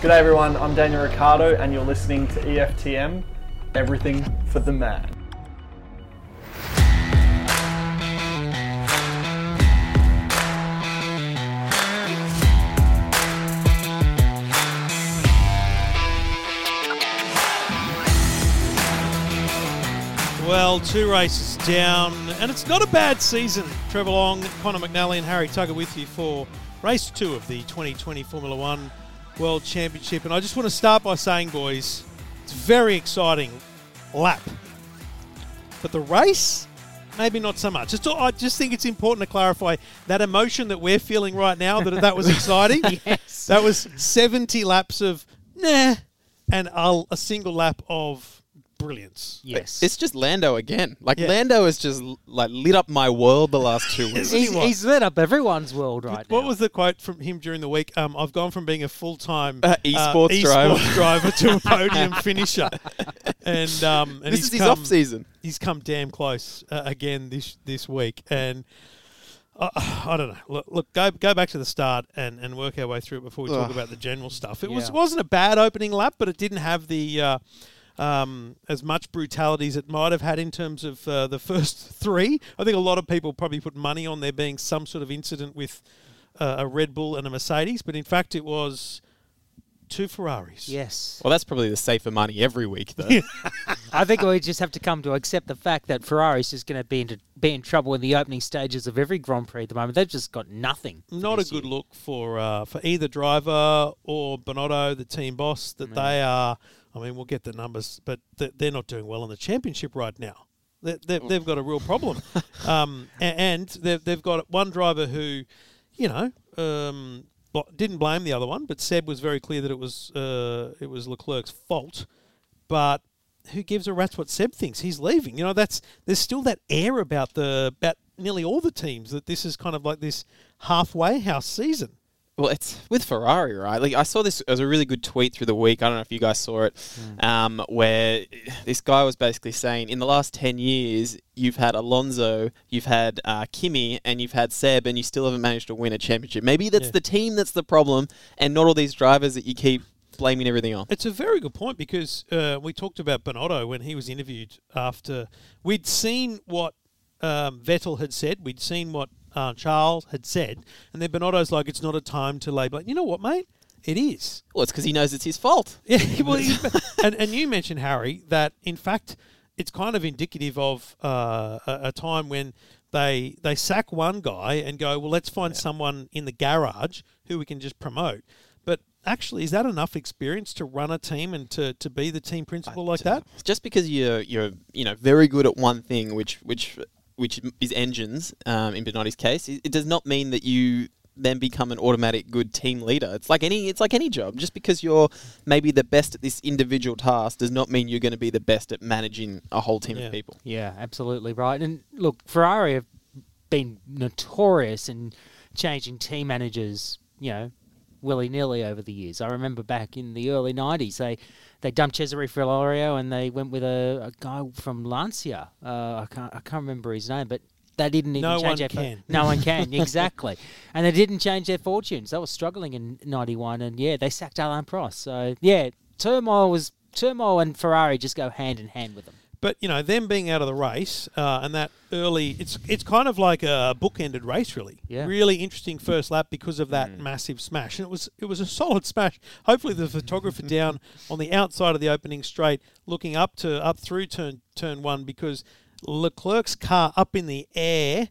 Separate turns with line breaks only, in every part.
G'day everyone, I'm Daniel Ricciardo, and you're listening to EFTM, everything for the man.
Well, two races down, and it's not a bad season. Trevor Long, Connor McNally, and Harry Tugger with you for race two of the 2020 Formula One World Championship. And I just want to start by saying, boys, it's a very exciting lap. But the race, maybe not so much. Just, I just think it's important to clarify that emotion that we're feeling right now, that that was exciting.
Yes.
That was 70 laps of nah, and a, a single lap of brilliance.
Yes.
It's just Lando again. Like
Yeah.
Lando has just like lit up my world the last two weeks.
he's,
what?
he's lit up everyone's world right now.
What
now.
was the quote from him during the week? Um, I've gone from being a full time
Uh, esports driver.
driver to a podium finisher, and um, and
this
he's
is his
come,
off season.
He's come damn close uh, again this this week, and uh, I don't know. Look, look, go go back to the start and, and work our way through it before we talk
Ugh.
about the general stuff. It was
Yeah.
wasn't a bad opening lap, but it didn't have the. Uh, um, as much brutality as it might have had in terms of uh, the first three. I think a lot of people probably put money on there being some sort of incident with uh, a Red Bull and a Mercedes, but in fact it was two Ferraris.
yes.
Well, that's probably the safer money every week, though.
I think we just have to come to accept the fact that Ferrari's just going to be, into, be in trouble in the opening stages of every Grand Prix at the moment. They've just got nothing.
Not a good
year.
look for uh, for either driver or Binotto, the team boss, that they are. I mean, we'll get the numbers, but th- they're not doing well in the championship right now. They, they, they've got a real problem, um, and they've they've got one driver who, you know, um, didn't blame the other one, but Seb was very clear that it was uh, it was Leclerc's fault, but. Who gives a rat's what Seb thinks? He's leaving. You know, that's there's still that air about the about nearly all the teams that this is kind of like this halfway house season.
Well, it's with Ferrari, right? Like I saw this as a really good tweet through the week. I don't know if you guys saw it,
Hmm.
um, where this guy was basically saying, in the last ten years, you've had Alonso, you've had uh, Kimi, and you've had Seb, and you still haven't managed to win a championship. Maybe that's
Yeah.
the team that's the problem, and not all these drivers that you keep blaming everything on.
It's a very good point because uh, we talked about Binotto when he was interviewed after we'd seen what um, Vettel had said, we'd seen what uh, Charles had said, and then Binotto's like, "It's not a time to label." You know what, mate? It is.
Well, it's because he knows it's his fault.
Yeah, well, and and you mentioned Harry that in fact it's kind of indicative of uh, a, a time when they they sack one guy and go, well, let's find someone in the garage who we can just promote. But actually, is that enough experience to run a team and to, to be the team principal like that?
just because you're you're you know very good at one thing, which which which is engines, um, in Binotto's case, it it does not mean that you then become an automatic good team leader. It's like any it's like any job. Just because you're maybe the best at this individual task does not mean you're going to be the best at managing a whole team
Yeah.
of people.
Yeah, absolutely right. And look, Ferrari have been notorious in changing team managers, you know, willy nilly over the years. I remember back in the early 90s, they, they dumped Cesare Fiorio and they went with a, a guy from Lancia. Uh, I, can't, I can't remember his name, but they didn't even
No
change
one
their
can.
No one can, exactly. And they didn't change their fortunes. They were struggling in 91, and yeah, they sacked Alain Prost. So, yeah, turmoil was. Turmoil and Ferrari just go hand in hand with them.
But you know, them being out of the race uh, and that early, it's it's kind of like a bookended race, really.
Yeah.
Really interesting first lap because of that massive smash, and it was it was a solid smash. Hopefully, the photographer down on the outside of the opening straight, looking up to up through turn turn one, because Leclerc's car up in the air.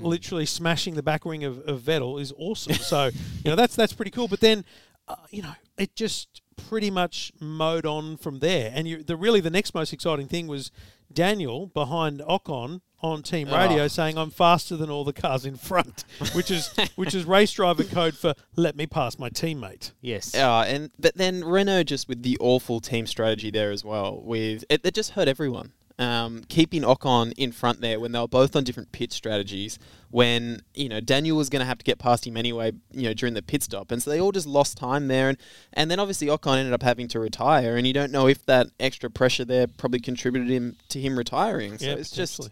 Literally smashing the back wing of, of Vettel is awesome. So you know that's that's pretty cool. But then, uh, you know, it just pretty much mowed on from there. And you, the really the next most exciting thing was Daniel behind Ocon on team radio
Oh.
saying I'm faster than all the cars in front, which is which is race driver code for let me pass my teammate.
Yes.
Uh, and but then Renault just with the awful team strategy there as well. With it, it just hurt everyone. Um, keeping Ocon in front there when they were both on different pit strategies. When you know Daniel was going to have to get past him anyway, you know during the pit stop, and so they all just lost time there. And and then obviously Ocon ended up having to retire, and you don't know if that extra pressure there probably contributed him to him retiring. So
Yeah,
it's just.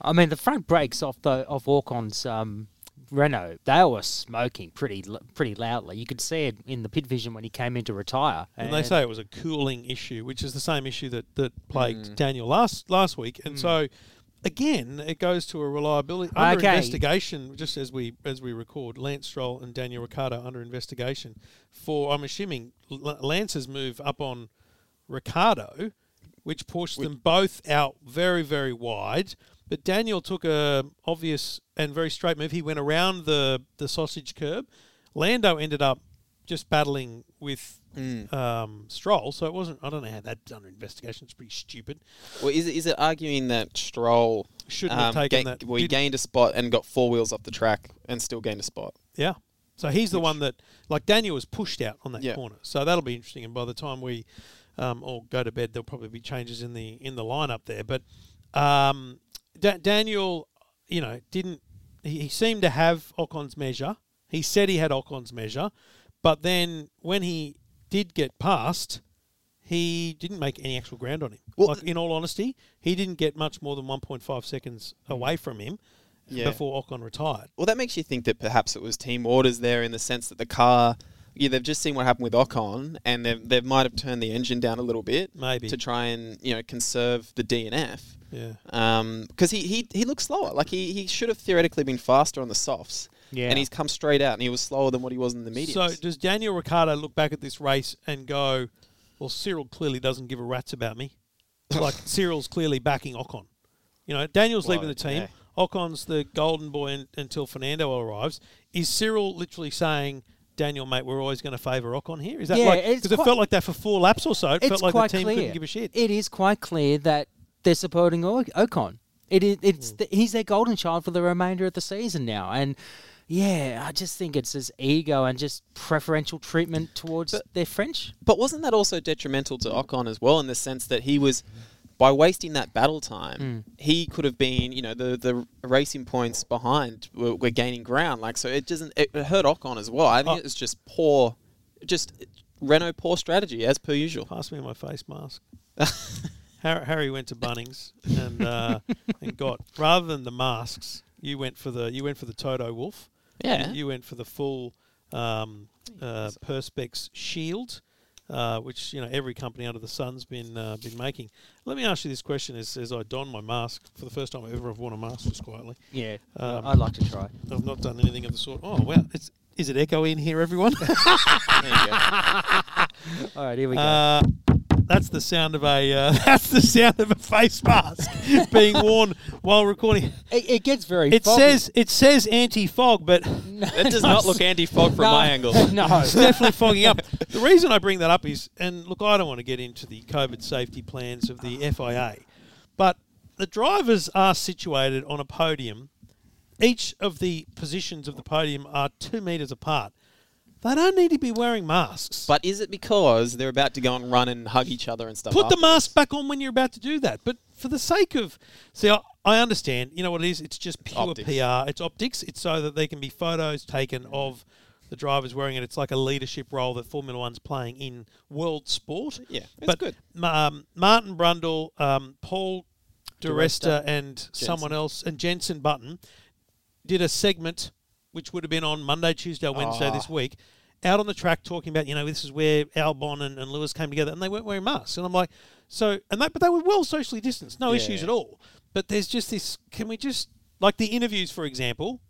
I mean, the front brakes off the off Ocon's um, Renault, they were smoking pretty l- pretty loudly. You could see it in the pit vision when he came in to retire.
And they say it was a cooling issue, which is the same issue that, that plagued mm. Daniel last last week. And mm. so, again, it goes to a reliability under
Okay.
investigation. Just as we as we record, Lance Stroll and Daniel Ricciardo under investigation for I'm assuming Lance's move up on Ricciardo, which pushed them both out very very wide. But Daniel took a obvious and very straight move. He went around the the sausage curb. Lando ended up just battling with um, Stroll, so it wasn't. I don't know how that's under investigation. It's pretty stupid.
Well, is it, is it arguing that Stroll
Shouldn't have
um,
taken
ga-
that.
Well, he
Did-
gained a spot and got four wheels off the track and still gained a spot.
Yeah. So he's the one that, like Daniel, was pushed out on that
Yeah.
corner. So that'll be interesting. And by the time we um, all go to bed, there'll probably be changes in the in the lineup there. But um, da- Daniel, you know, didn't. He, he seemed to have Ocon's measure. He said he had Ocon's measure, but then when he did get past, he didn't make any actual ground on him.
Well,
like in all honesty, he didn't get much more than 1.5 seconds away from him
Yeah.
before Ocon retired.
Well, that makes you think that perhaps it was team orders there in the sense that the car, yeah, they've just seen what happened with Ocon, and they they might have turned the engine down a little bit,
Maybe.
to try and you know conserve the DNF.
Yeah.
Um, because he, he he looks slower. Like he, he should have theoretically been faster on the softs.
Yeah.
And he's come straight out, and he was slower than what he was in the mediums.
So does Daniel Ricciardo look back at this race and go, "Well, Cyril clearly doesn't give a rat's about me." like Cyril's clearly backing Ocon. You know, Daniel's
Well,
leaving the team.
yeah.
Ocon's the golden boy un- until Fernando arrives. Is Cyril literally saying, "Daniel, mate, we're always going to favour Ocon here? Is that
Yeah,
like because it felt like that for four laps or so? It
it's
felt like
quite
the team
clear.
couldn't give a shit.
It is quite clear that they're supporting Ocon. It is. It's
Hmm.
the, he's their golden child for the remainder of the season now, and yeah, I just think it's his ego and just preferential treatment towards
But-
their French.
But wasn't that also detrimental to Ocon as well in the sense that he was, by wasting that battle time, he could have been, you know, the the racing points behind were, were gaining ground. Like so, it doesn't it hurt Ocon as well. I think
Oh.
it was just poor, just Renault poor strategy as per usual.
Pass me my face mask. Har- Harry went to Bunnings and uh, and got rather than the masks, you went for the you went for the Toto Wolff.
Yeah.
You went for the full um, uh, Perspex shield, uh, which you know every company under the sun's been uh, been making. Let me ask you this question: as, as I don my mask for the first time ever, I've worn a mask just quietly.
Yeah,
Um,
I'd like to try.
I've not done anything of the sort. Oh wow! It's, is it echo in here, everyone?
There you go.
All right, here we go.
Uh, that's the sound of a uh, that's the sound of a face mask being worn while recording.
it, it gets very.
It
foggy.
says it says anti fog, but
It does not look anti-fog from
no,
my angle.
no.
it's definitely fogging up. The reason I bring that up is, and look, I don't want to get into the COVID safety plans of the FIA, but the drivers are situated on a podium. Each of the positions of the podium are two meters apart. They don't need to be wearing masks.
But is it because they're about to go and run and hug each other and stuff?
Put the mask back on when you're about to do that. But for the sake of, see, I, I understand. You know what it is? It's just pure
Optics.
PR. It's optics. It's so that there can be photos taken of the drivers wearing it. It's like a leadership role that Formula One's playing in world sport.
Yeah, it's
but
good.
Um, Martin Brundle, um, Paul di Resta,
DeResta.
and someone else, and Jenson Button did a segment which would have been on Monday, Tuesday, Wednesday
Ah.
this week, out on the track talking about, you know, this is where Albon and, and Lewis came together, and they weren't wearing masks. And I'm like, so, and they, but they were well socially distanced, no
Yeah.
issues at all. But there's just this, can we just, like the interviews, for example,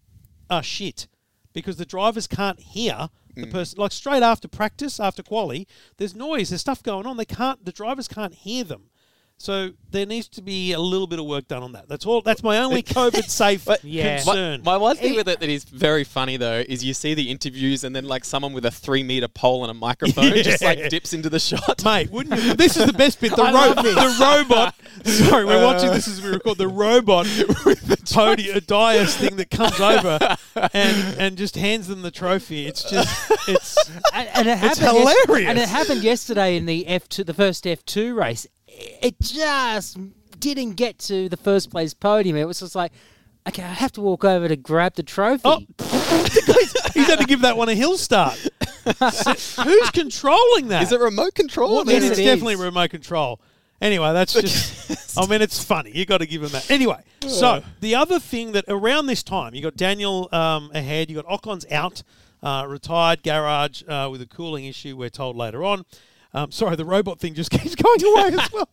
are shit because the drivers can't hear the
Mm.
person. Like straight after practice, after quali, there's noise, there's stuff going on. They can't, the drivers can't hear them. So there needs to be a little bit of work done on that. That's all. That's my only COVID safe
But-
Yeah.
concern.
My, my one thing with it that is very funny though is you see the interviews and then like someone with a three meter pole and a microphone just like dips into the shot.
Mate, wouldn't you? This is the best bit. The,
I
ro- the robot. Sorry, we're uh, watching this as we record. The robot with the podium, a Dias thing that comes over and and just hands them the trophy. It's just it's
and, and it
It's
happened yes- and it happened yesterday in the F two, the first F two race. It just didn't get to the first place podium. It was just like, okay, I have to walk over to grab the trophy.
oh, he's had to give that one a hill start. So, who's controlling that?
Is it remote control?
Well,
Yes,
it is definitely remote control. Anyway, that's just. I mean, it's funny. You got to give him that. Anyway, so the other thing that around this time you got Daniel um, ahead, you got Ocon's out, uh, retired garage uh, with a cooling issue. We're told later on. Um, sorry, the robot thing just keeps going away as well.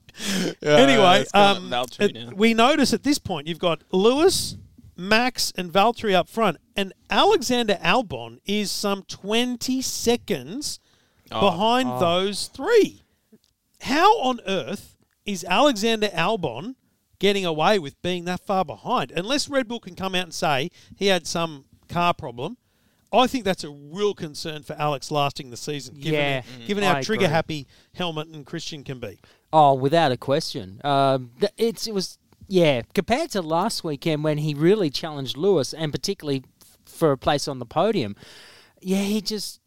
anyway, um,
Valtteri
it- we notice at this point you've got Lewis, Max, and Valtteri up front, and Alexander Albon is some twenty seconds behind those three. How on earth is Alexander Albon getting away with being that far behind? Unless Red Bull can come out and say he had some car problem. I think that's a real concern for Alex lasting the season, given,
Yeah,
given
I
how
agree.
trigger happy Helmut and Christian can be.
Oh, without a question. Um, th- it's it was yeah compared to last weekend when he really challenged Lewis and particularly f- for a place on the podium. Yeah, he just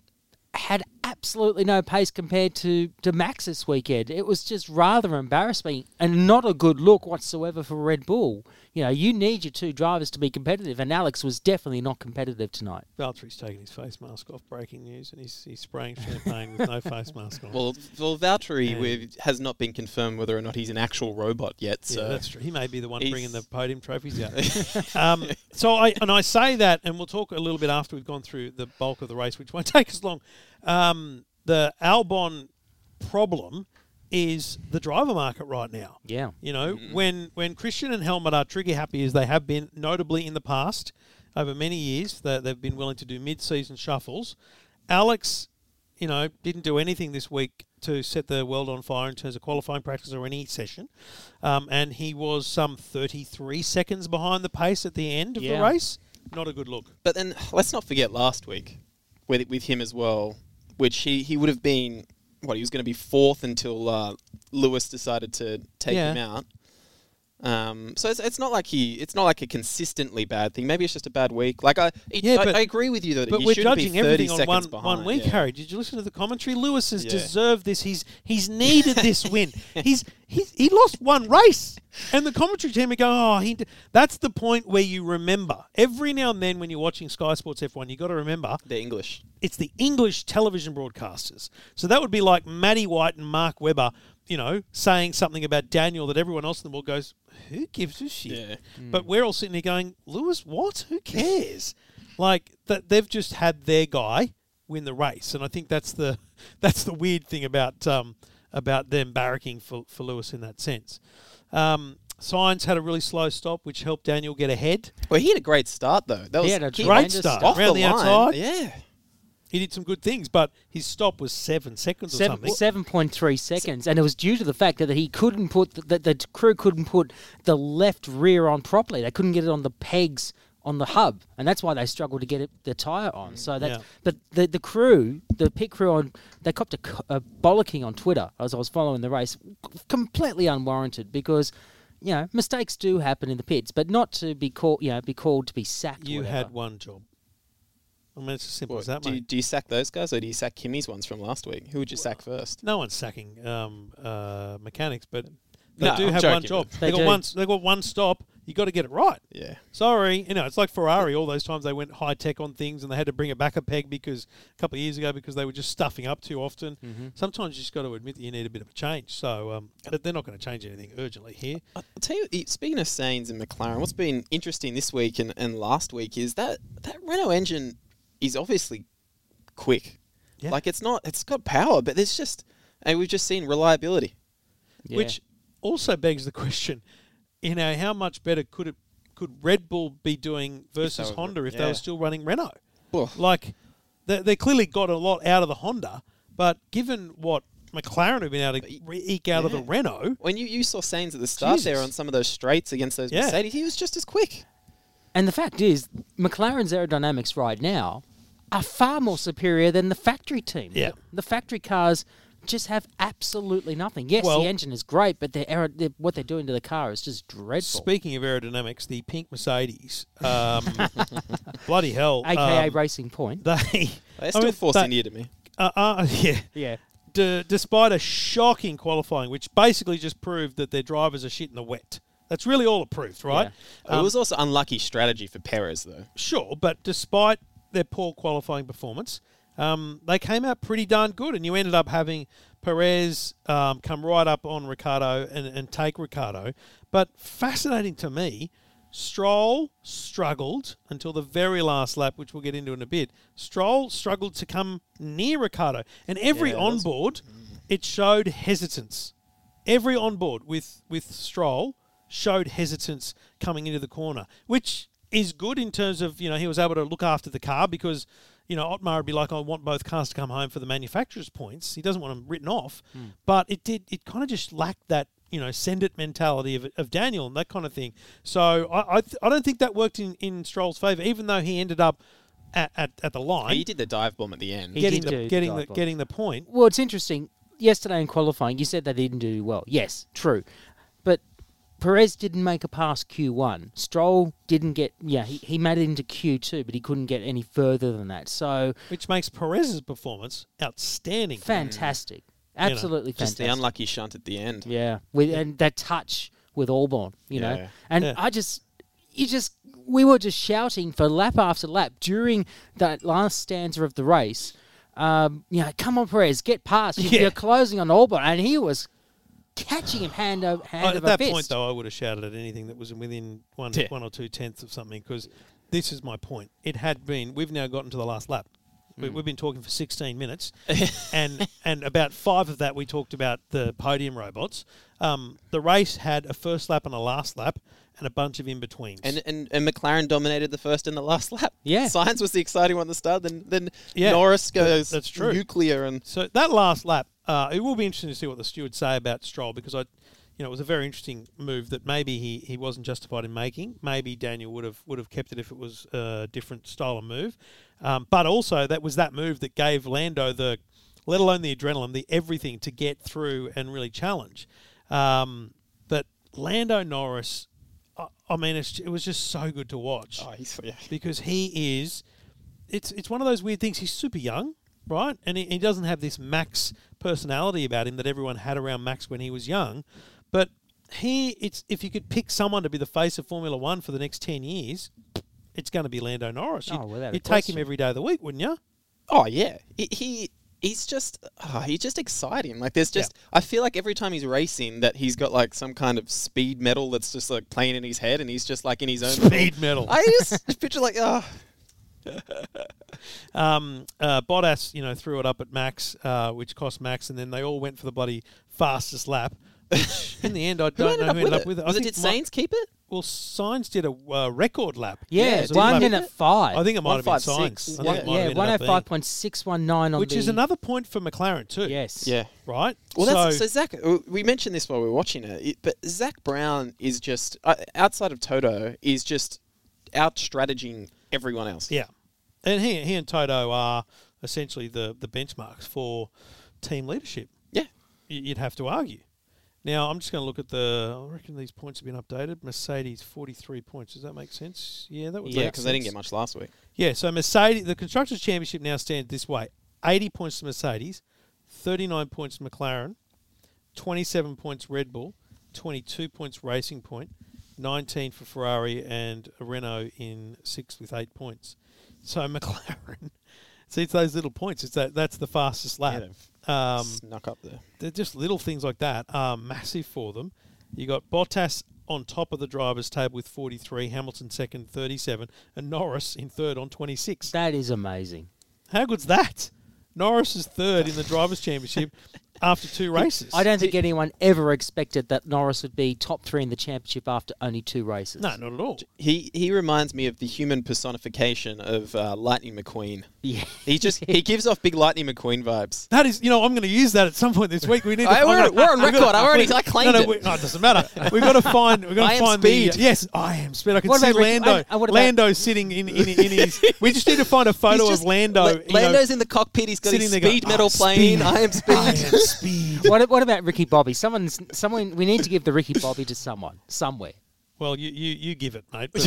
had absolutely no pace compared to to Max this weekend. It was just rather embarrassing and not a good look whatsoever for Red Bull. You know, you need your two drivers to be competitive, and Alex was definitely not competitive tonight.
Valtteri's taking his face mask off. Breaking news, and he's, he's spraying champagne with no face mask on.
Well, well, Valtteri
Yeah.
has not been confirmed whether or not he's an actual robot yet.
yeah, that's true. He may be the one
he's-
bringing the podium trophies out. um, so I and I say that, and we'll talk a little bit after we've gone through the bulk of the race, which won't take us long. Um, the Albon problem is the driver market right now.
Yeah.
You know, when when Christian and Helmut are trigger happy as they have been, notably in the past, over many years, that they've been willing to do mid-season shuffles. Alex, you know, didn't do anything this week to set the world on fire in terms of qualifying practice or any session, um, and he was some 33 seconds behind the pace at the end of the race. Not a good look.
But then let's not forget last week with with him as well, which he, he would have been what he was going to be fourth until uh, Lewis decided to take
Yeah.
him out. Um, so it's, it's not like he it's not like a consistently bad thing. Maybe it's just a bad week. Like I
Yeah,
I,
but-
I agree with you though. That
But we're judging everything on one,
behind.
one week,
yeah.
Harry. Did you listen to the commentary? Lewis has
Yeah.
deserved this. He's he's needed this win. He's, he's he lost one race, and the commentary team are going, "Oh, he." d-" That's the point where you remember every now and then when you're watching Sky Sports F1, you got to remember
They're English.
it's the English television broadcasters. So that would be like Matty White and Mark Webber, you know, saying something about Daniel that everyone else in the world goes, "Who gives a shit?"
Yeah.
But we're all sitting here going, "Lewis, what? Who cares?" like that they've just had their guy win the race, and I think that's the that's the weird thing about um, about them barracking for for Lewis in that sense. Um, Sainz had a really slow stop, which helped Daniel get ahead.
Well, he had a great start though. That
He
was
had a
Great
tremendous
start.
off
Around
the,
the
line.
outside.
Yeah.
He did some good things, but his stop was seven seconds or something.
seven point three seconds, and it was due to the fact that he couldn't put the, that the crew couldn't put the left rear on properly. They couldn't get it on the pegs on the hub, and that's why they struggled to get it, the tire on. So that,
Yeah.
but the the crew, the pit crew on, they copped a, a bollocking on Twitter as I was following the race, completely unwarranted because. You know, mistakes do happen in the pits, but not to be called, you know, be called to be sacked.
You had one job. I mean, it's as simple
What,
as that,
do, you, do you sack those guys or do you sack Kimi's ones from last week? Who would you sack first?
No one's sacking um, uh, mechanics, but they
No,
do
I'm
have one job. They,
They
got
do.
one. They got one stop. You got to get it right.
Yeah.
Sorry, you know it's like Ferrari. All those times they went high tech on things, and they had to bring it back a peg because a couple of years ago because they were just stuffing up too often.
Mm-hmm.
Sometimes you just got to admit that you need a bit of a change. So, um, but they're not going to change anything urgently here.
I'll tell you, speaking of Sainz and McLaren, what's been interesting this week and, and last week is that that Renault engine is obviously quick.
Yeah.
Like it's not, it's got power, but there's just, and we've just seen reliability.
Yeah.
Which also begs the question, you know, how much better could it could Red Bull be doing versus
were-
Honda if they were still running Renault?
Well,
Like they, they clearly got a lot out of the Honda, but given what McLaren have been able to re- eke out of the
yeah.
Renault,
when you, you saw Sainz at the start there on some of those straights against those
Yeah.
Mercedes, he was just as quick.
And the fact is, McLaren's aerodynamics right now are far more superior than the factory team.
Yeah.
The, the factory cars just have absolutely nothing. Yes,
Well-
the engine is great, but their aero, their, what they're doing to the car is just dreadful.
speaking of aerodynamics, the pink Mercedes, um, bloody hell,
AKA
um,
Racing Point.
they
They
I
still
mean,
force
they-
India to me.
uh, uh, yeah.
Yeah.
D- despite a shocking qualifying, which basically just proved that their drivers are shit in the wet. That's really all it proved, right?
it
Um,
was also unlucky strategy for Perez, though.
Sure, but despite their poor qualifying performance, um, they came out pretty darn good, and you ended up having Perez um, come right up on Ricciardo and, and take Ricciardo. But fascinating to me, Stroll struggled until the very last lap, which we'll get into in a bit. Stroll struggled to come near Ricciardo, and every
Yeah, it was-
onboard, it showed hesitance. Every onboard with with Stroll showed hesitance coming into the corner, which is good in terms of you know he was able to look after the car because you know Otmar would be like I want both cars to come home for the manufacturer's points. He doesn't want them written off, hmm. but it did it kind of just lacked that you know send it mentality of, of Daniel and that kind of thing. So I I, th- I don't think that worked in in Stroll's favour, even though he ended up at at, at the line
He did the dive bomb at the end.
He
getting
did
the
do the
getting the
dive bomb.
getting the point.
Well, it's interesting. Yesterday in qualifying, you said they didn't do well. Yes, true. But Perez didn't make a pass Q1. Stroll didn't get, yeah, he, he made it into Q2, but he couldn't get any further than that. So,
which makes Perez's performance outstanding.
fantastic. Absolutely
Just
fantastic.
the unlucky shunt at the end.
Yeah, with and that touch with Albon, you know, and
Yeah.
I just, you just, we were just shouting for lap after lap during that last stanza of the race. Um, you know, come on, Perez, get past. You-
Yeah.
You're closing on Albon, and he was catching him hand over hand over
at that
fist.
point, though, I would have shouted at anything that was within one,
Yeah.
one or two tenths of something because this is my point. It had been. We've now gotten to the last lap.
Hmm.
We, we've been talking for 16 minutes, and and about five of that we talked about the podium robots. Um, the race had a first lap and a last lap, and a bunch of in betweens.
And, and and McLaren dominated the first and the last lap.
Yeah.
Sainz was the exciting one at the start. Then then
Yeah,
Norris goes
that's true.
nuclear and
So that last lap, uh, it will be interesting to see what the stewards say about Stroll because I, you know, it was a very interesting move that maybe he, he wasn't justified in making. Maybe Daniel would have would have kept it if it was a different style of move, um, but also that was that move that gave Lando the, let alone the adrenaline, the everything to get through and really challenge. Um, but Lando Norris, I, I mean, it's, it was just so good to watch.
Oh, he's yeah.
because he is it's it's one of those weird things he's super young right? And he, he doesn't have this max personality about him that everyone had around max when he was young. But he it's if you could pick someone to be the face of formula 1 for the next 10 years it's going to be Lando Norris.
Oh,
you'd,
without
you'd take him every day of the week wouldn't you
Oh yeah, he, he he's just oh, he's just exciting. Like there's just I feel like every time he's racing that he's got like some kind of speed metal that's just like playing in his head and he's just like in his own
speed metal
I just picture like oh
um, uh, Bottas, you know, threw it up at Max, uh, which cost Max, and then they all went for the bloody fastest lap. In the end, I don't know
up
who
with
ended
it?
up with it. I
Was it did Sainz keep it?
Well, Sainz did a uh, record lap.
Yeah,
so
one
it might-
minute five.
I think it might have been Sainz. I
One-
think it might
yeah,
have ended
one
up
hundred
being-
five point six one nine on
which
the,
is another point for McLaren too.
Yes.
Yeah.
Right.
Well,
so,
that's so Zak. uh, We mentioned this while we were watching it, it- but Zak Brown is just uh, outside of Toto is just out strategizing everyone else.
yeah, and he he and Toto are essentially the the benchmarks for team leadership.
Yeah.
y- You'd have to argue. Now I'm just going to look at the. I reckon these points have been updated. Mercedes 43 points. Does that make sense? Yeah, that would.
Yeah, because they didn't get much last week.
Yeah, so Mercedes, the Constructors' Championship now stands this way 80 points to Mercedes, 39 points to McLaren, 27 points Red Bull, 22 points Racing Point, 19 for Ferrari, and Renault in sixth with eight points. So McLaren, see, it's those little points. It's that That's the fastest lap. Um,
Snuck up there.
they're just little things like that are massive for them. You got Bottas on top of the drivers' table with 43, Hamilton second, 37, and Norris in third on 26.
That is amazing.
How good's that? Norris is third in the drivers' championship after two races.
I don't think anyone ever expected that Norris would be top three in the championship after only two races.
No, not at all.
He he reminds me of the human personification of uh, Lightning McQueen.
Yeah.
He just he gives off big Lightning McQueen vibes.
That is, you know, I'm going to use that at some point this week. We need. To,
I, we're,
gonna-
we're on
we've
record. I already- I claimed
no, no,
it.
we- no, it doesn't matter. We've got to find. We've got to find
speed.
the. Yes, I am speed. I can
What
see
about
Lando.
I- I- what about-
Lando sitting in, in, in his. We just need to find a photo
just-
of Lando.
La-
you know,
Lando's in the cockpit. He's got
sitting
his
there going,
speed metal
"Ah,
playing.
speed.
I am speed.
I am speed.
what, what about Ricky Bobby? Someone's someone. We need to give the Ricky Bobby to someone somewhere.
Well, you, you, you give it, mate. But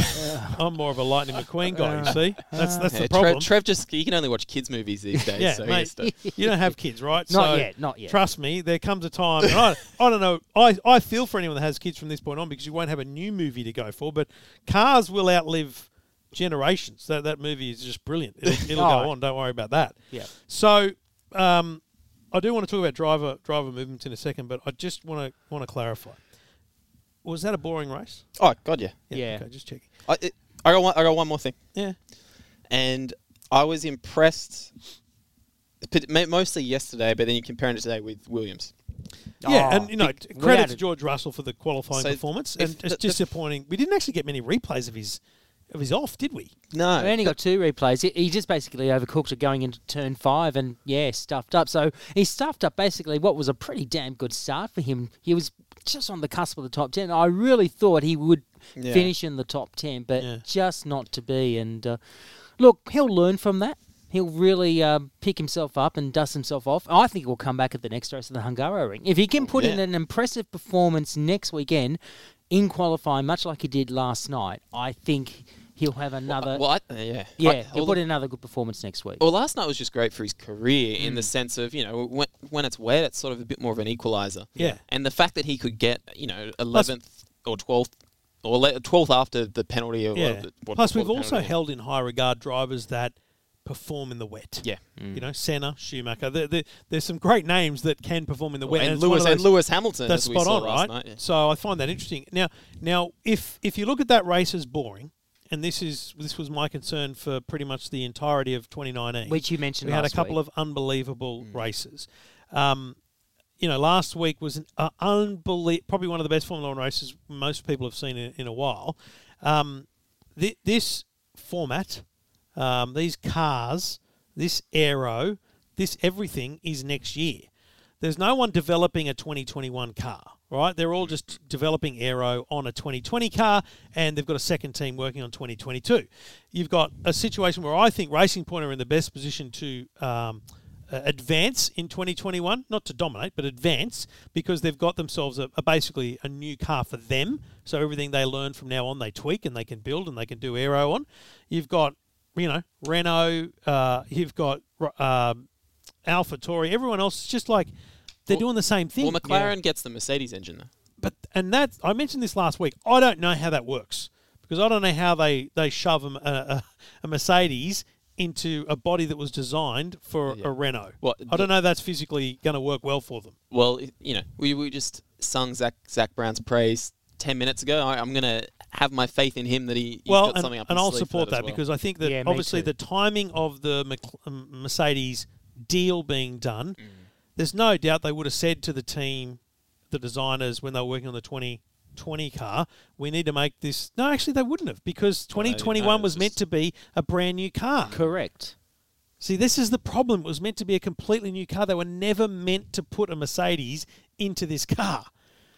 I'm more of a Lightning McQueen guy. You see, that's that's
Yeah,
the problem.
Trev, Trev just he can only watch kids movies these days.
yeah,
so
mate.
to-
You don't have kids, right?
Not
So,
yet, not yet.
Trust me, there comes a time. And I, I don't know. I, I feel for anyone that has kids from this point on because you won't have a new movie to go for. But cars will outlive generations. That that movie is just brilliant. It'll, it'll
Oh.
go on. Don't worry about that.
Yeah.
So, um, I do want to talk about driver driver movements in a second, but I just want to want to clarify. Was that a boring race?
Oh God, yeah.
Yeah.
Okay, just checking.
I, it, I got one. I got one more thing,
Yeah.
and I was impressed. Mostly yesterday, but then you're comparing it today with Williams.
Yeah,
Oh,
and you know,
big-
credit to. George Russell for the qualifying
So
performance, and
the-
it's
the-
disappointing. We didn't actually get many replays of his of his off, did we?
No,
We only got two replays. He, he just basically overcooked it going into turn five and, yeah, stuffed up. So he stuffed up basically what was a pretty damn good start for him. He was just on the cusp of the top 10. I really thought he would
Yeah.
finish in the top 10, but
Yeah.
just not to be. And uh, look, he'll learn from that. He'll really um, pick himself up and dust himself off. I think he'll come back at the next race of the Hungaroring. If he can put in an impressive performance next weekend in qualifying, much like he did last night, I think he'll have another.
Well, I, uh, yeah,
Yeah,
I,
he'll put in another good performance next week.
well, last night was just great for his career in
Mm.
the sense of you know when, when it's wet, it's sort of a bit more of an equalizer.
Yeah.
and the fact that he could get you know eleventh or twelfth or twelfth after the penalty or
Yeah.
what,
Plus, we've also
penalty.
held in high regard drivers that perform in the wet.
yeah.
Mm.
You know, Senna, Schumacher. There, there, there's some great names that can perform in the wet.
and
it's one
Lewis
of
and Lewis Hamilton.
That's
as we
spot
saw
on,
last
right?
Night, yeah.
So I find that interesting. Now, now, if if you look at that race as boring, and this is this was my concern for pretty much the entirety of 2019,
Which you mentioned
we had a couple
week.
of unbelievable
Mm.
races. Um, you know, last week was an uh, unbelie- probably one of the best Formula One races most people have seen in, in a while. Um, thi- this format, um, these cars, this aero, this everything is next year. There's no one developing a 2021 car, right? They're all just developing aero on a 2020 car, and they've got a second team working on 2022. You've got a situation where I think Racing Point are in the best position to um, advance in 2021, not to dominate, but advance because they've got themselves a, a basically a new car for them. So everything they learn from now on, they tweak and they can build and they can do aero on. You've got, you know, Renault. Uh, you've got um, AlphaTauri. Everyone else is just like they're
Well-
doing the same thing.
Well, McLaren gets the Mercedes engine though.
But and that I mentioned this last week. I don't know how that works because I don't know how they they shove a, a, a Mercedes into a body that was designed for
Yeah.
a Renault.
Well,
I don't know that's physically going to work well for them.
Well, you know, we, we just sung Zak Zak Brown's praise ten minutes ago. I, I'm gonna have my faith in him that he, he's
well,
got
and,
something up
and
his
I'll support
as
that,
well.
because I think that
Yeah,
obviously the timing of the Mc- um, Mercedes deal being done,
Mm.
There's no doubt they would have said to the team, the designers, when they were working on the 2020 car, we need to make this. No, actually, they wouldn't have because
Well, they didn't
2021 was meant to be a brand new car.
Correct.
See, this is the problem. It was meant to be a completely new car. They were never meant to put a Mercedes into this car.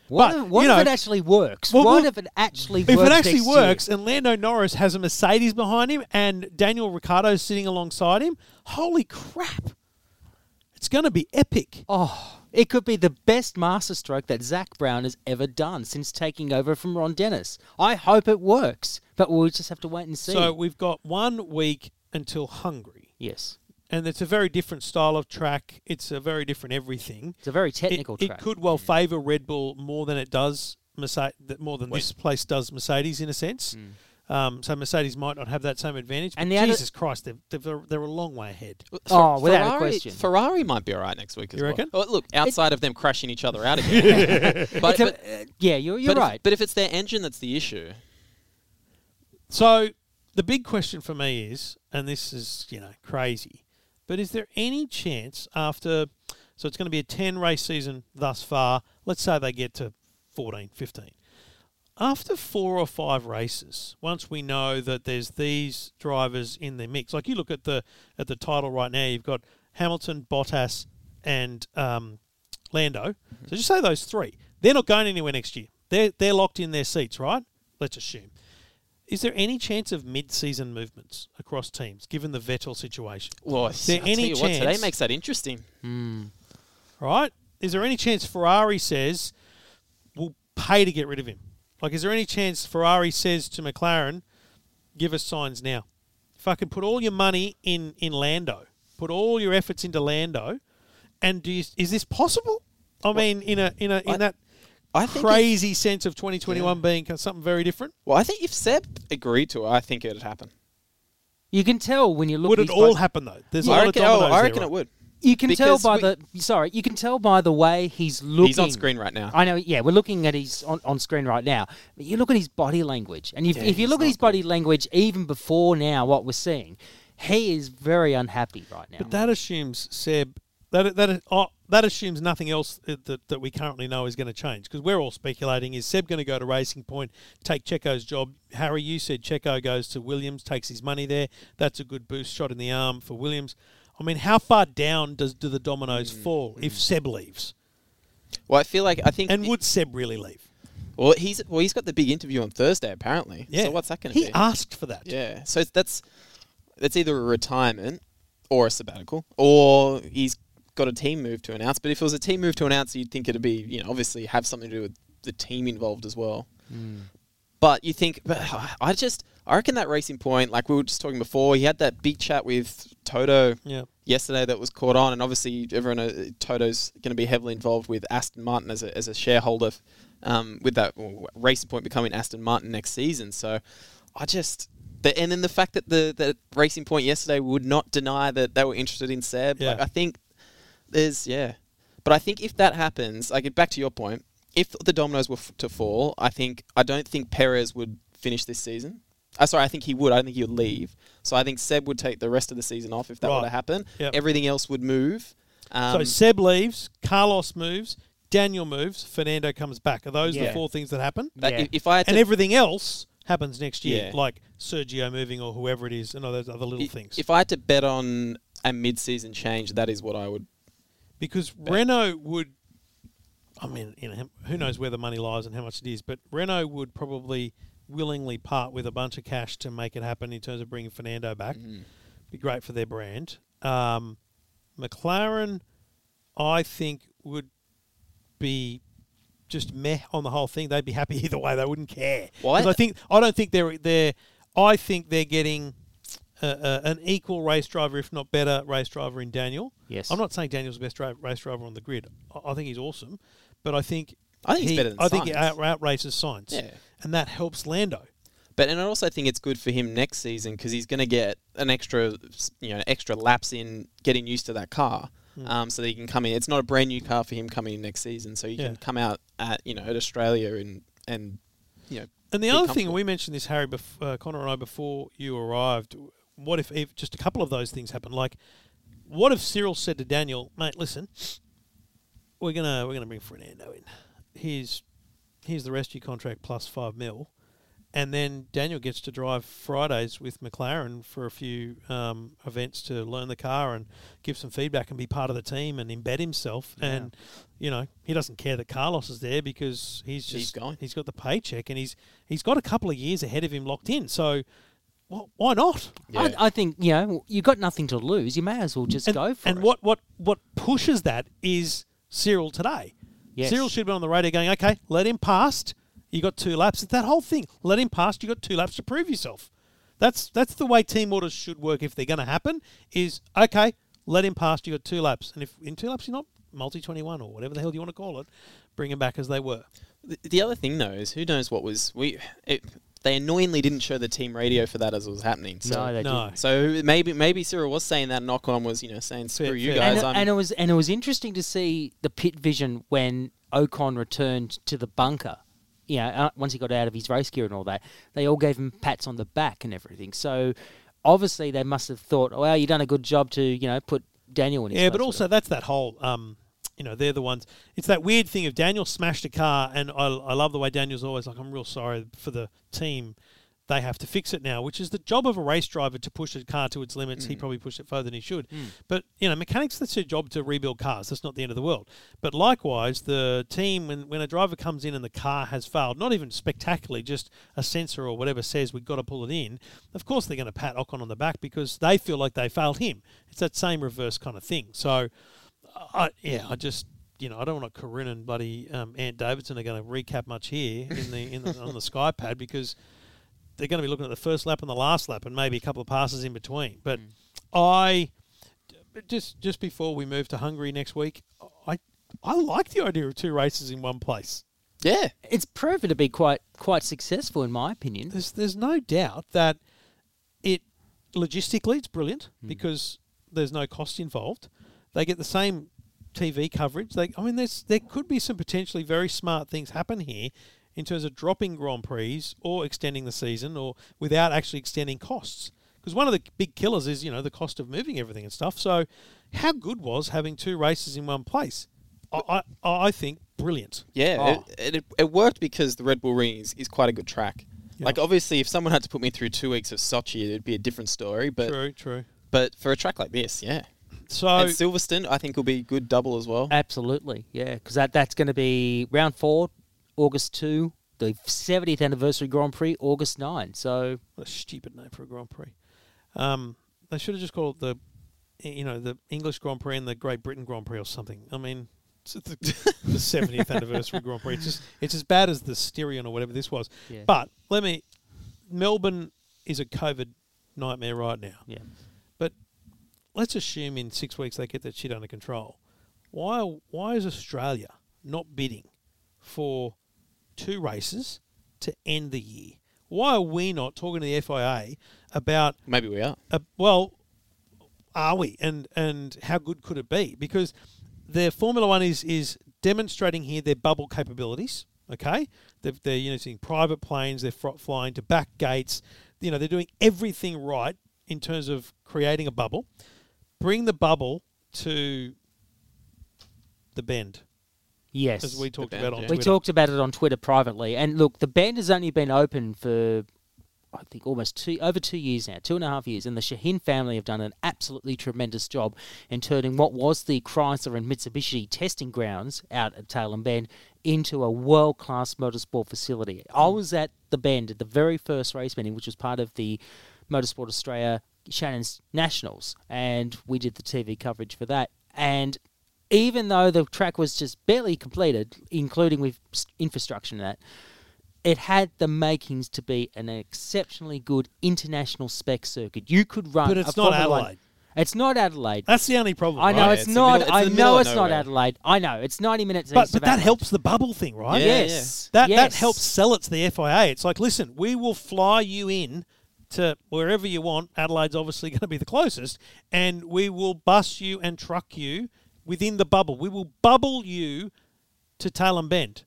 What,
But,
if, what if
know-
it actually works?
Well,
what
well,
if it actually
If
works?
If it actually
next year?
works and Lando Norris has a Mercedes behind him and Daniel Ricciardo sitting alongside him, holy crap. It's going to be epic.
Oh, it could be the best masterstroke that Zak Brown has ever done since taking over from Ron Dennis. I hope it works, but we'll just have to wait and see.
So we've got one week until Hungary.
yes,
And it's a very different style of track. It's a very different everything.
it's a very technical
it
track.
could well favour Red Bull more than it does Mercedes, more than this place does Mercedes in a sense. Hmm. Um, so Mercedes might not have that same advantage.
And
but
the other-
Jesus Christ, they're, they're, they're a long way ahead.
Oh, without a
Ferrari,
question.
Ferrari might be all right next week as
You
well.
reckon?
Oh, look, outside of them crashing each other out again. but,
a-
but,
uh, yeah, you're, you're
but
right.
If, but if it's their engine that's the issue,
So the big question for me is, and this is you know crazy, but is there any chance after? So it's going to be a ten race season thus far. Let's say they get to 14, 15. After four or five races, once we know that there's these drivers in the mix, like you look at the at the title right now, you've got Hamilton, Bottas, and um, Lando. So just say those three. They're not going anywhere next year. They're they're locked in their seats, right? Let's assume. Is there any chance of mid-season movements across teams, given the Vettel situation?
well,
Is there
I'll
any
tell you what, today makes that interesting.
Hmm.
Right? Is there any chance Ferrari says we'll pay to get rid of him? Like, is there any chance Ferrari says to McLaren, "Give us Sainz now"? Fucking put all your money in in Lando. Put all your efforts into Lando. And do you, is this possible? I mean, in a in a in
I-
that
I think if-
crazy sense of 2021 being something very different.
well, I think if Seb agreed to it, I think it would happen.
You can tell when you look.
Would it all happen though? There's a
I
lot of
reckon, oh,
dominoes
I
there,
reckon
right?
it would.
You can tell by
we-
the sorry. You can tell by the way he's looking.
He's on screen right now.
I know. Yeah, we're looking at his on, on screen right now. But you look at his body language, and if,
Yeah,
if you look at
not
his body language even before now, what we're seeing, he is very unhappy right now.
But that assumes Seb. That that oh, that assumes nothing else that, that, that we currently know is going to change because we're all speculating. Is Seb going to go to Racing Point, take Checo's job? Harry, you said Checo goes to Williams, takes his money there. That's a good boost shot in the arm for Williams. I mean, how far down does do the dominoes
Mm,
fall if Seb leaves?
Well, I feel like I think.
And would Seb really leave?
well, he's well, he's got the big interview on Thursday apparently.
Yeah.
So what's that going to be?
He
be?
asked for that.
Yeah. So that's that's either a retirement or a sabbatical, or he's got a team move to announce. But if it was a team move to announce, you'd think it'd be you know obviously have something to do with the team involved as well. But you think, but I just I reckon that racing point, like we were just talking before, he had that big chat with Toto
Yeah.
yesterday that was caught on, and obviously everyone uh, Toto's going to be heavily involved with Aston Martin as a, as a shareholder, um, with that well, Racing Point becoming Aston Martin next season. So I just. The, and then the fact that the, the Racing Point yesterday would not deny that they were interested in Seb,
Yeah.
like, I think there's yeah, but I think if that happens, like back to your point, if the dominoes were f- to fall, I think I don't think Perez would finish this season. Uh, sorry, I think he would. I don't think he would leave. So I think Seb would take the rest of the season off if that
Right.
were to happen.
Yep.
Everything else would move. Um,
so Seb leaves, Carlos moves, Daniel moves, Fernando comes back. Are those the
Yeah.
four things that happen?
that-
Yeah.
if, if I had to,
and everything else happens next year,
Yeah.
like Sergio moving or whoever it is, and all those other little
i-
things.
if I had to bet on a mid-season change, that is what I would.
because Renault would, I mean, you know, who knows where the money lies and how much it is, but Renault would probably willingly part with a bunch of cash to make it happen in terms of bringing Fernando back. Be great for their brand. Um, McLaren, I think, would be just meh on the whole thing. They'd be happy either way. They wouldn't care.
Well, I-
think I don't think they're they're. I think they're getting an equal race driver, if not better, race driver in Daniel.
Yes.
I'm not saying Daniel's the best race driver on the grid. I, I think he's awesome, but I think
I think he's
he-
better than
I think he out, out races Sainz.
Yeah.
And that helps Lando.
But and I also think it's good for him next season because he's going to get an extra, you know, extra laps in getting used to that car,
Hmm.
um, so that he can come in. It's not a brand new car for him coming in next season, so he
Yeah.
can come out at you know at Australia and and you know.
And the other thing, we mentioned this, Harry, bef- uh, Connor and I, before you arrived. What if, if just a couple of those things happen? Like, what if Cyril said to Daniel, "Mate, listen, we're gonna we're gonna bring Fernando in. Here's here's the rescue contract plus five mil." And then Daniel gets to drive Fridays with McLaren for a few um, events to learn the car and give some feedback and be part of the team and embed himself. And you know he doesn't care that Carlos is there because he's just
He's going.
he's got the paycheck and he's he's got a couple of years ahead of him locked in. So wh- why not?
Yeah.
I, I think you know you've got nothing to lose. You may as well just
and,
go for
and
it.
And what what what pushes that is Cyril today.
Yes.
Cyril should have been on the radio going, okay, let him past. You got two laps. It's that whole thing. Let him past. You got two laps to prove yourself. That's that's the way team orders should work. If they're going to happen, is okay. Let him past. You got two laps, and if in two laps you're not multi twenty one or whatever the hell you want to call it, bring them back as they were.
The, the other thing though is who knows what was we. It, they annoyingly didn't show the team radio for that as it was happening. So,
no, they
No.
didn't.
so maybe maybe Cyril was saying that Ocon was you know saying screw
Fair-
you
fair.
guys.
And, and it was and it was interesting to see the pit vision when Ocon returned to the bunker. You know, uh, once he got out of his race gear and all that, they all gave him pats on the back and everything. So obviously they must have thought, "Oh, well, you've done a good job to you know put Daniel in his
Yeah, but also that's that whole, um, you know, they're the ones. It's that weird thing of Daniel smashed a car, and I, I love the way Daniel's always like, I'm real sorry for the team. They have to fix it now, which is the job of a race driver to push a car to its limits. He mm. probably pushed it further than he should. Mm. But, you know, mechanics, that's their job to rebuild cars. That's not the end of the world. But likewise, the team, when, when a driver comes in and the car has failed, not even spectacularly, just a sensor or whatever says we've got to pull it in, of course they're going to pat Ocon on the back because they feel like they failed him. It's that same reverse kind of thing. So, I, yeah, I just you know I don't want to Karun and buddy um, Ant Davidson are going to recap much here in the, in the on the Sky Pad because they're going to be looking at the first lap and the last lap and maybe a couple of passes in between. But I just just before we move to Hungary next week, I I like the idea of two races in one place.
yeah,
it's proven to be quite quite successful in my opinion.
There's there's no doubt that it logistically, it's brilliant because there's no cost involved. They get the same TV coverage. They, I mean, there's there could be some potentially very smart things happen here in terms of dropping Grand Prix or extending the season, or without actually extending costs. Because one of the big killers is you know the cost of moving everything and stuff. So, how good was having two races in one place? I I, I think brilliant.
Yeah,
Oh.
it, it, it worked because the Red Bull Ring is, is quite a good track.
Yeah.
Like obviously, if someone had to put me through two weeks of Sochi, it'd be a different story. But
true, true.
but for a track like this, yeah,
So
and Silverstone, I think will be good double as well.
Absolutely, yeah, because that, that's going to be round four, August 2, the 70th anniversary Grand Prix, August 9. So,
What a stupid name for a Grand Prix. Um, they should have just called it the, you know, the English Grand Prix and the Great Britain Grand Prix or something. I mean, the, the 70th anniversary Grand Prix. It's just it's as bad as the Styrian or whatever this was.
Yeah.
But let me, Melbourne is a COVID nightmare right now.
yeah.
Let's assume in six weeks they get that shit under control. Why why is Australia not bidding for two races to end the year? Why are we not talking to the FIA about
Maybe we are.
uh, well, are we? And and how good could it be? Because their Formula One is is demonstrating here their bubble capabilities. Okay, they're, they're using private planes. They're flying to back gates. You know, they're doing everything right in terms of creating a bubble. Bring the bubble to the bend,
Yes.
as we talked
bend,
about on
yeah.
We talked about it on Twitter privately, and look, the Bend has only been open for I think almost two over two years now, two and a half years, and the Shahin family have done an absolutely tremendous job in turning what was the Chrysler and Mitsubishi testing grounds out at Tailem Bend into a world class motorsport facility. I was at the Bend at the very first race meeting, which was part of the Motorsport Australia Shannon's Nationals, and we did the TV coverage for that. And even though the track was just barely completed, including with infrastructure and that, it had the makings to be an exceptionally good international spec circuit. You could run,
But
a
it's not
Formula One-
Adelaide.
It's not Adelaide.
That's the only problem.
I know
right?
it's,
It's
not.
middle- it's
I know
middle of
it's not. Adelaide. I know it's ninety minutes
but
east
but
of
that helps the bubble thing, right?
Yeah,
yes,
That that
yes.
helps sell it to the FIA. It's like, listen, we will fly you in to wherever you want. Adelaide's obviously going to be the closest, and we will bus you and truck you within the bubble. We will bubble you to Tailem Bend.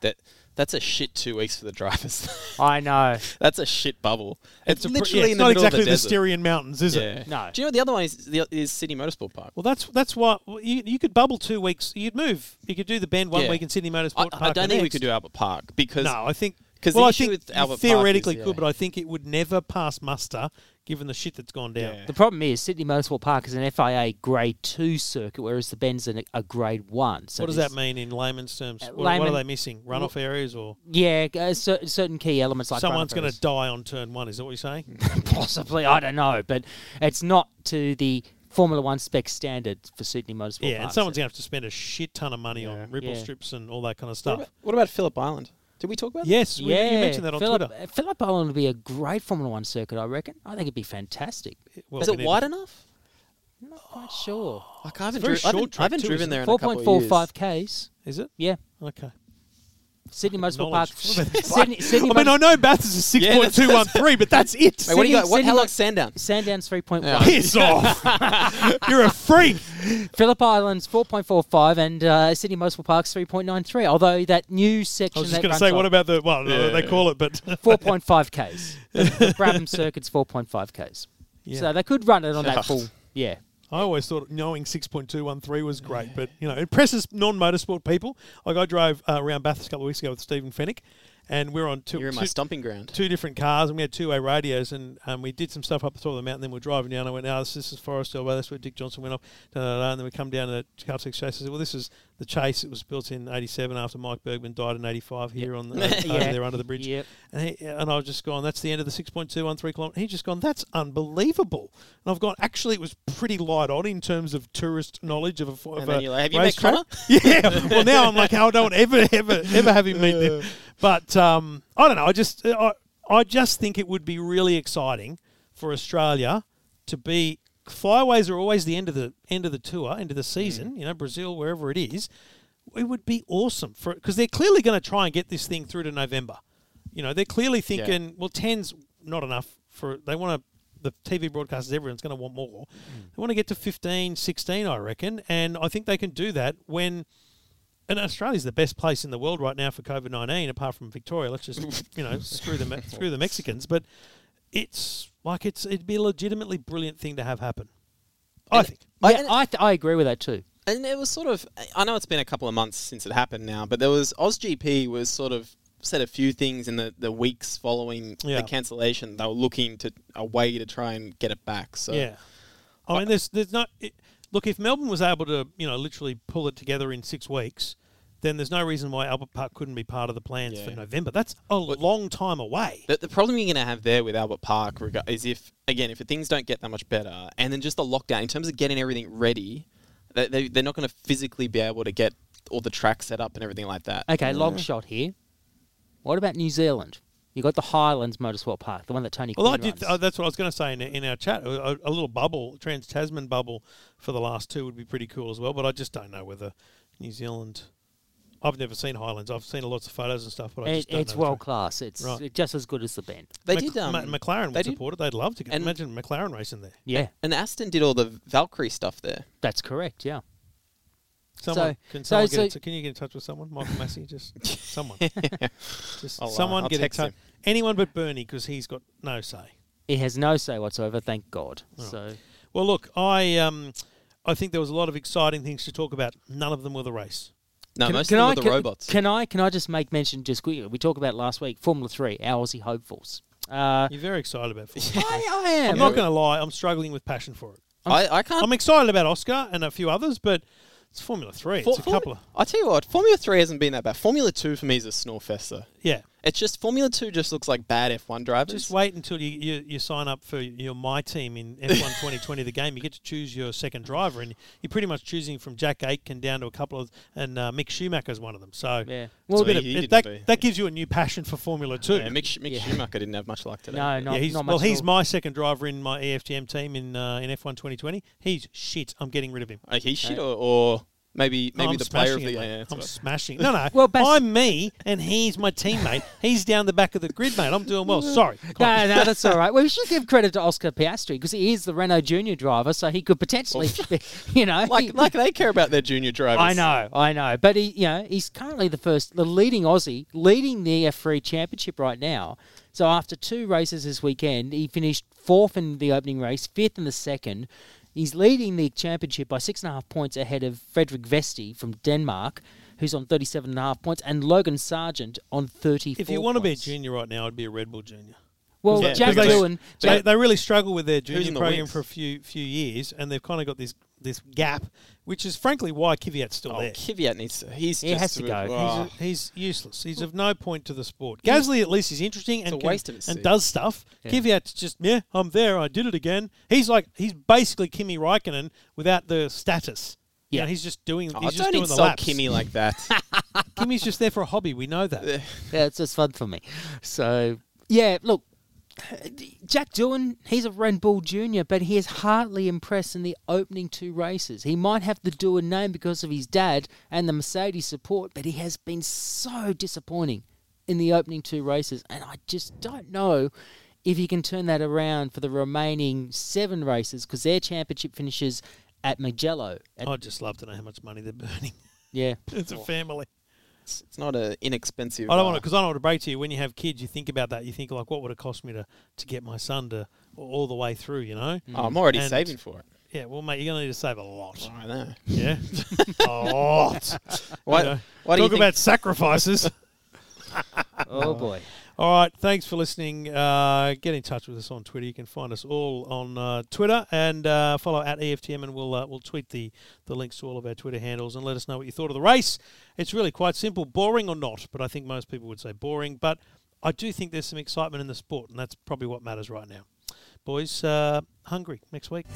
That that's a shit two weeks for the drivers.
I know.
that's a shit bubble. It's,
a pr-
literally
yeah, it's
in the
not exactly
of the,
the. Styrian Mountains, is
yeah.
it?
No.
Do you know the other one is the, is Sydney Motorsport Park?
Well, that's that's why well, you you could bubble two weeks. You'd move. You could do the Bend one
Yeah.
week in Sydney Motorsport
I
Park.
I don't
the
think we could do Albert Park because
No, I think
'Cause the
well, I
issue
think
with
you
Albert Park is,
theoretically
yeah.
could, but I think it would never pass muster given the shit that's gone down.
Yeah.
The problem is Sydney Motorsport Park is an FIA Grade Two circuit, whereas the Bend's a, a Grade One. So
what does that mean in layman's terms?
Uh,
What, what are they missing? Runoff areas or
Yeah, uh, cer- certain key elements like
someone's
going
going to die on turn one? Is that what you're saying?
possibly. I don't know, but it's not to the Formula One spec standard for Sydney Motorsport
yeah,
Park.
and someone's going to have to spend a shit ton of money
Yeah.
on ripple
Yeah.
strips and all that kind of
What
stuff.
about, what about Phillip Island? Did we talk about that?
Yes, we,
yeah,
you mentioned that on
Phillip,
Twitter.
Phillip Island would be a great Formula One circuit, I reckon. I think it'd be fantastic.
Well,
that? Is
we
it
need-
wide enough?
Not quite sure.
Like I haven't, dri- I haven't, I haven't driven there
it?
in
Four
a couple
point
of years.
five k's.
Is it?
Yeah,
Okay.
Sydney Motorsport
Knowledge.
Park. Sydney, Sydney
I mean, I know Bathurst is six
Yeah,
point two one three, but that's it.
Mate, what do you
Sydney-
got? What,
Sydney
how
Mo-
long's Sandown?
Sandown's three point one. Yeah.
Piss off! You're a freak.
Phillip Island's four point four five, and uh, Sydney Motorsport Park's three point nine three. Although that new section,
I
section
was just going to
runs
say, what about the well? no, They call it, but
four point five k's. The, the Brabham circuit's four point five k's.
Yeah.
So they could run it on that full. Yeah.
I always thought knowing 6.213 was great, but you know, it presses non-motorsport people. Like I drove uh, around Bathurst a couple of weeks ago with Stephen Fennick, and we're on two,
You're in my
two,
stomping ground.
two different cars, and we had two-way radios, and um, we did some stuff up the top of the mountain. Then we're driving down. And I went, "Oh, this, this is Forest Hill. That's where Dick Johnson went off." Da, da, da, and then we come down to Caltex Chase. I said, "Well, this is the Chase. It was built in '87 after Mike Burgmann died in '85 here on the, over
Yeah.
there under the bridge."
Yep.
And, he, and I was just gone, that's the end of the 6.213 kilometre. He just gone, that's unbelievable. And I've gone, actually, it was pretty light on in terms of tourist knowledge of a, of a
like, "Have you met
track." Yeah. Well, now I'm like, oh, I don't ever, ever, ever have him meet them. But um, I don't know. I just, I, I just think it would be really exciting for Australia to be. Flyways are always the end of the end of the tour, end of the mm. season. You know, Brazil, wherever it is, it would be awesome for because they're clearly going to try and get this thing through to November. You know, they're clearly thinking, well, ten's not enough for. They want to the TV broadcasters, everyone's going to want more. Mm. They want to get to 15, 16, I reckon, and I think they can do that when. And Australia's the best place in the world right now for COVID nineteen, apart from Victoria. Let's just you know screw the screw the Mexicans, but it's like it's it'd be a legitimately brilliant thing to have happen. I
And-
think.
I-
yeah, I, th- I agree with that too.
And it was sort of, I know it's been a couple of months since it happened now, but there was, OzGP was sort of said a few things in the, the weeks following
Yeah.
the cancellation. They were looking to a way to try and get it back. So
Yeah, I mean, there's there's not. It, look, if Melbourne was able to, you know, literally pull it together in six weeks, then there's no reason why Albert Park couldn't be part of the plans for November. That's a long time away.
The, the problem you're going to have there with Albert Park rega- is if, again, if things don't get that much better, and then just the lockdown, in terms of getting everything ready, they, they, they're not going to physically be able to get all the tracks set up and everything like that.
Okay, long shot here. What about New Zealand? You got the Highlands Motorsport Park, the one that Tony.
Well, I did.
runs.
Uh, that's what I was going to say in, in our chat. A, a little bubble, Trans Tasman bubble for the last two would be pretty cool as well. But I just don't know whether New Zealand. I've never seen Highlands. I've seen lots of photos and stuff, but I just don't
it's
know
world class. It's
Right.
just as good as the bend.
They
Mc-
did. Um,
Ma- McLaren
they
would
did-
support it. They'd love to. Get,
And-
imagine McLaren racing there.
Yeah,
And Aston did all the Valkyrie stuff there.
that's correct. Yeah.
Someone
So-
can
so-
someone
so-
get in, can you get in touch with someone, Michael Masi? Just someone, just
I'll, uh,
someone
I'll
get in touch.
him.
Anyone but Bernie because he's got no say.
He has no say whatsoever. Thank God. So
Well, look, I um, I think there was a lot of exciting things to talk about. None of them were the race.
No,
can,
most
can
of them
I
were the
can,
robots.
Can I can I just make mention just quickly? We talked about last week. Formula Three, our Aussie hopefuls. Uh,
You're very excited about Formula.
I, I am.
I'm not going to lie. I'm struggling with passion for it.
I, I can't.
I'm excited about Oscar and a few others, but it's Formula Three.
For-
It's a
For-
couple of
I tell you what, Formula Three hasn't been that bad. Formula Two for me is a snore fest, though.
yeah.
It's just Formula Two just looks like bad F1 drivers.
Just wait until you, you, you sign up for your My Team in F1 2020, the game. You get to choose your second driver, and you're pretty much choosing from Jack Aitken down to a couple of, and uh, Mick is one of them. So
Yeah. Well,
a bit
he-
of-
he
it- that,
do-
that gives you a new passion for Formula 2.
Yeah, Mick, Mick
Yeah.
Schumacher didn't have much luck today.
no, not,
yeah, he's,
not
well,
much at
he's my second driver in my EFTM team in uh, in F1 2020. He's shit. I'm getting rid of him.
Uh, he's shit, or, or maybe maybe
I'm
the player of the
it,
yeah,
I'm
what-
smashing. No, no.
Well, Bas-
I'm me, and he's my teammate. he's down the back of the grid, mate. I'm doing well. Sorry.
No, no, that's all right. Well, we should give credit to Oscar Piastri because he is the Renault Junior driver, so he could potentially, oh. be, you know, he-
like like they care about their junior drivers.
I know, I know, but he, you know, he's currently the first, the leading Aussie, leading the F3 Championship right now. So after two races this weekend, he finished fourth in the opening race, fifth in the second. He's leading the championship by six and a half points ahead of Frederik Vesti from Denmark, who's on thirty-seven and a half points, and Logan Sargent on thirty-four.
If you want to be a junior right now, I'd be a Red Bull junior.
well,
Yeah,
Jack
because they- They, really struggle with their junior
the
program
wings?
for a few few years, and they've kind of got this this gap, which is frankly why Kvyat's still
Oh,
there.
Kvyat needs to. He's
He
just
has to
a-
go.
oh.
He's, a- oh. he's useless. He's of no point to the sport. Gasly at least is interesting and
a
can-
waste of his
and does stuff.
Yeah.
Kvyat's just yeah, I'm there. I did it again. He's like he's basically Kimi Raikkonen without the status. Yeah,
Yeah.
he's just doing.
Oh,
he's just
don't
doing the
insult
laps.
Kimi like that.
Kimi's just there for a hobby. We know that.
Yeah, it's just fun for me. So yeah, look, Jack Doohan, he's a Red Bull Junior, but he has hardly impressed in the opening two races. He might have the Doohan name because of his dad and the Mercedes support, but he has been so disappointing in the opening two races, and I just don't know if he can turn that around for the remaining seven races because their championship finishes at Mugello. At,
I'd just love to know how much money they're burning.
yeah,
it's a family.
It's, it's not an inexpensive.
I don't
uh,
want to because I don't want to break to you. When you have kids, you think about that. You think like, what would it cost me to, to get my son to all the way through? You know?
Oh, I'm already
And-
saving for it.
Yeah. Well, mate, you're gonna need to save a lot.
I know.
Yeah, a lot.
Why-
You know,
why do you
talk
think-
about sacrifices.
oh boy.
All right, thanks for listening. Uh, get in touch with us on Twitter. You can find us all on uh, Twitter and uh, follow at EFTM, and we'll uh, we'll tweet the the links to all of our Twitter handles and let us know what you thought of the race. It's really quite simple, boring or not, but I think most people would say boring. But I do think there's some excitement in the sport, and that's probably what matters right now. Boys, uh, Hungary next week.